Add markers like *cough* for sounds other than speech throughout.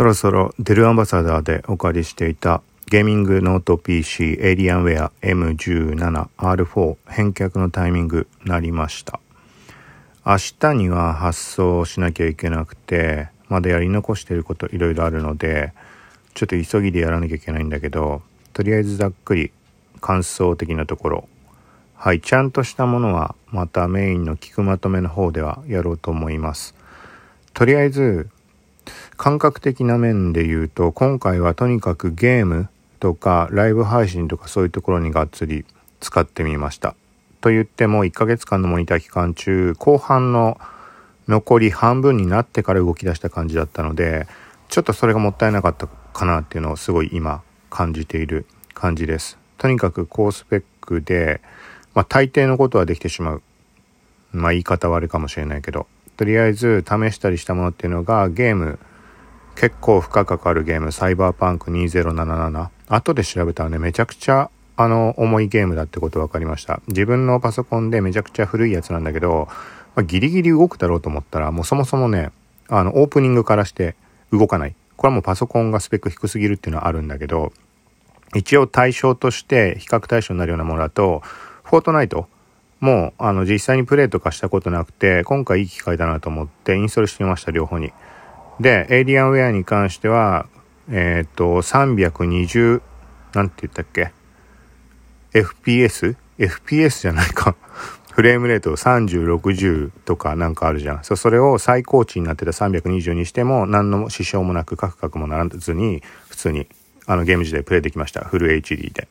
そろそろデルアンバサダーでお借りしていたゲーミングノート PC エイリアンウェア M17R4 返却のタイミングなりました。明日には発送しなきゃいけなくて、まだやり残してることいろいろあるので、ちょっと急ぎでやらなきゃいけないんだけど、とりあえずざっくり感想的なところ。はい、ちゃんとしたものはまたメインの聞くまとめの方ではやろうと思います。とりあえず感覚的な面で言うと今回はとにかくゲームとかライブ配信とかそういうところにがっつり使ってみました。と言っても1ヶ月間のモニター期間中後半の残り半分になってから動き出した感じだったのでちょっとそれがもったいなかったかなっていうのをすごい今感じている感じです。とにかく高スペックで、まあ、大抵のことはできてしまう。まあ言い方悪いかもしれないけどとりあえず試したりしたものっていうのがゲーム結構負荷かかるゲーム、サイバーパンク2077。後で調べたらね、めちゃくちゃ、あの、重いゲームだってこと分かりました。自分のパソコンでめちゃくちゃ古いやつなんだけど、まあ、ギリギリ動くだろうと思ったら、もうそもそもね、あの、オープニングからして動かない。これはもうパソコンがスペック低すぎるっていうのはあるんだけど、一応対象として比較対象になるようなものだと、フォートナイト、もうあの実際にプレイとかしたことなくて、今回いい機会だなと思ってインストールしてみました、両方に。で、エイリアンウェアに関しては、えっ、と、320、なんて言ったっけ ?FPS?FPS じゃないか *laughs* フレームレート30、60とかなんかあるじゃん。それを最高値になってた320にしても何の支障もなくカクカクもならずに普通にあのゲーム時代プレイできました。フル HD で。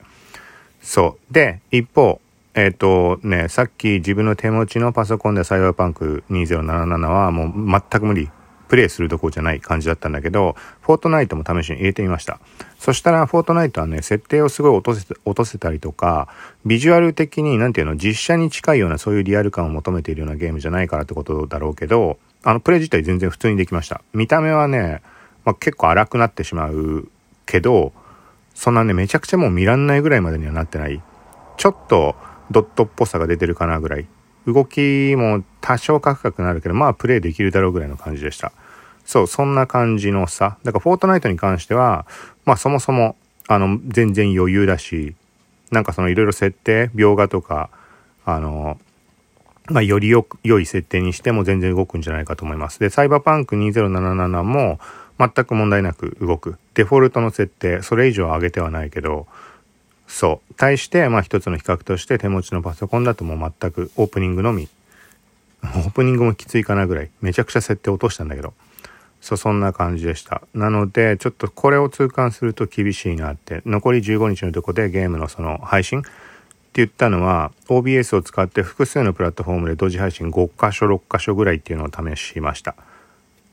そう。で、一方、えっ、とね、さっき自分の手持ちのパソコンでサイバーパンク2077はもう全く無理。プレイするとこじゃない感じだったんだけど、フォートナイトも試しに入れてみました。そしたら、フォートナイトはね、設定をすごい落とせ、落とせたりとか、ビジュアル的に、なんていうの、実写に近いようなそういうリアル感を求めているようなゲームじゃないからってことだろうけど、あの、プレイ自体全然普通にできました。見た目はね、まあ、結構荒くなってしまうけど、そんなね、めちゃくちゃもう見らんないぐらいまでにはなってない。ちょっと、ドットっぽさが出てるかなぐらい。動きも多少カクカクなるけど、まあプレイできるだろうぐらいの感じでした。そう、そんな感じのさ。だからフォートナイトに関しては、まあそもそも、あの、全然余裕だし、なんかそのいろいろ設定、描画とか、あの、まあよりよく、良い設定にしても全然動くんじゃないかと思います。で、サイバーパンク2077も全く問題なく動く。デフォルトの設定、それ以上上げてはないけど、そう。対して、まあ一つの比較として手持ちのパソコンだともう全くオープニングのみ。*laughs* オープニングもきついかなぐらい。めちゃくちゃ設定落としたんだけど。そう、そんな感じでした。なので、ちょっとこれを痛感すると厳しいなって。残り15日のとこでゲームのその配信って言ったのは、OBS を使って複数のプラットフォームで同時配信5箇所、6箇所ぐらいっていうのを試しました。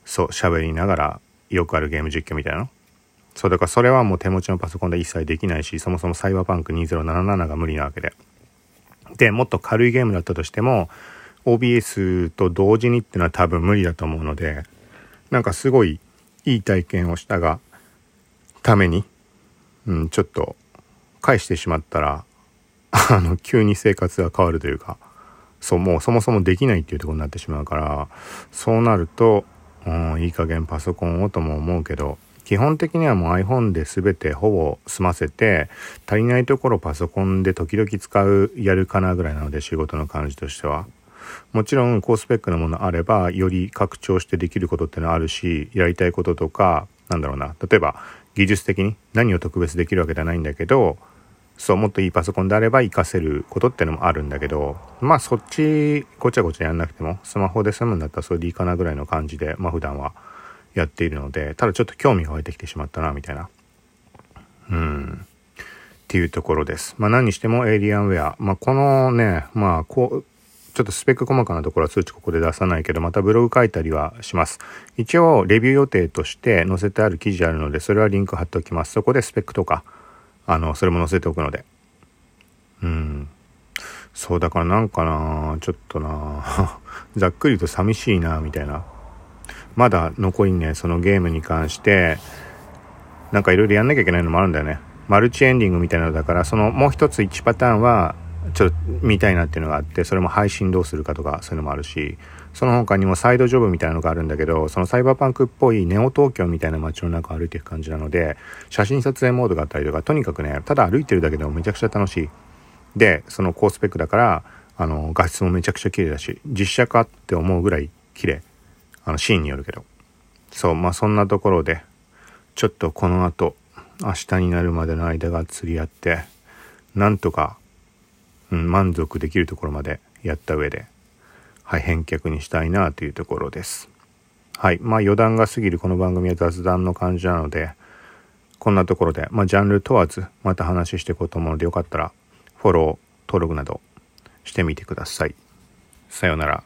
そう、喋りながらよくあるゲーム実況みたいなの。そう、だからそれはもう手持ちのパソコンで一切できないし、そもそもサイバーパンク2077が無理なわけで。で、もっと軽いゲームだったとしても、OBS と同時にってのは多分無理だと思うので、なんかすごいいい体験をしたが、ために、うん、ちょっと返してしまったら、あの、急に生活が変わるというか、そう、もうそもそもできないっていうとこになってしまうから、そうなると、うん、いい加減パソコンをとも思うけど、基本的にはもう iPhone で全てほぼ済ませて、足りないところパソコンで時々使う、やるかなぐらいなので仕事の感じとしては。もちろん高スペックなものあれば、より拡張してできることってのはあるし、やりたいこととか、なんだろうな、例えば技術的に何を特別できるわけではないんだけど、そう、もっといいパソコンであれば活かせることってのもあるんだけど、まあそっちごちゃごちゃやんなくても、スマホで済むんだったらそれでいいかなぐらいの感じで、まあ普段はやっているので、ただちょっと興味が湧いてきてしまったな、みたいな。うん。っていうところです。まあ何にしてもエイリアンウェア。まあこのね、まあこう、ちょっとスペック細かなところは数値ここで出さないけど、またブログ書いたりはします。一応、レビュー予定として載せてある記事あるので、それはリンク貼っておきます。そこでスペックとか、あの、それも載せておくので。うん。そう、だからなんかなちょっとな *laughs* ざっくりと寂しいなみたいなまだ残りね、そのゲームに関して、なんかいろいろやんなきゃいけないのもあるんだよね。マルチエンディングみたいなのだから、そのもう一つ1パターンは、ちょっと見たいなっていうのがあって、それも配信どうするかとか、そういうのもあるし、その他にもサイドジョブみたいなのがあるんだけど、そのサイバーパンクっぽいネオ東京みたいな街の中を歩いていく感じなので、写真撮影モードがあったりとか、とにかくね、ただ歩いてるだけでもめちゃくちゃ楽しい。で、その高スペックだから、あの、画質もめちゃくちゃ綺麗だし、実写かって思うぐらい綺麗。あの、シーンによるけど。そう、まあそんなところで、ちょっとこの後、明日になるまでの間が釣り合って、なんとか、うん、満足できるところまでやった上で、はい、返却にしたいなというところです。はい。まあ余談が過ぎるこの番組は雑談の感じなので、こんなところで、まあジャンル問わずまた話していこうと思うのでよかったらフォロー、登録などしてみてください。さようなら。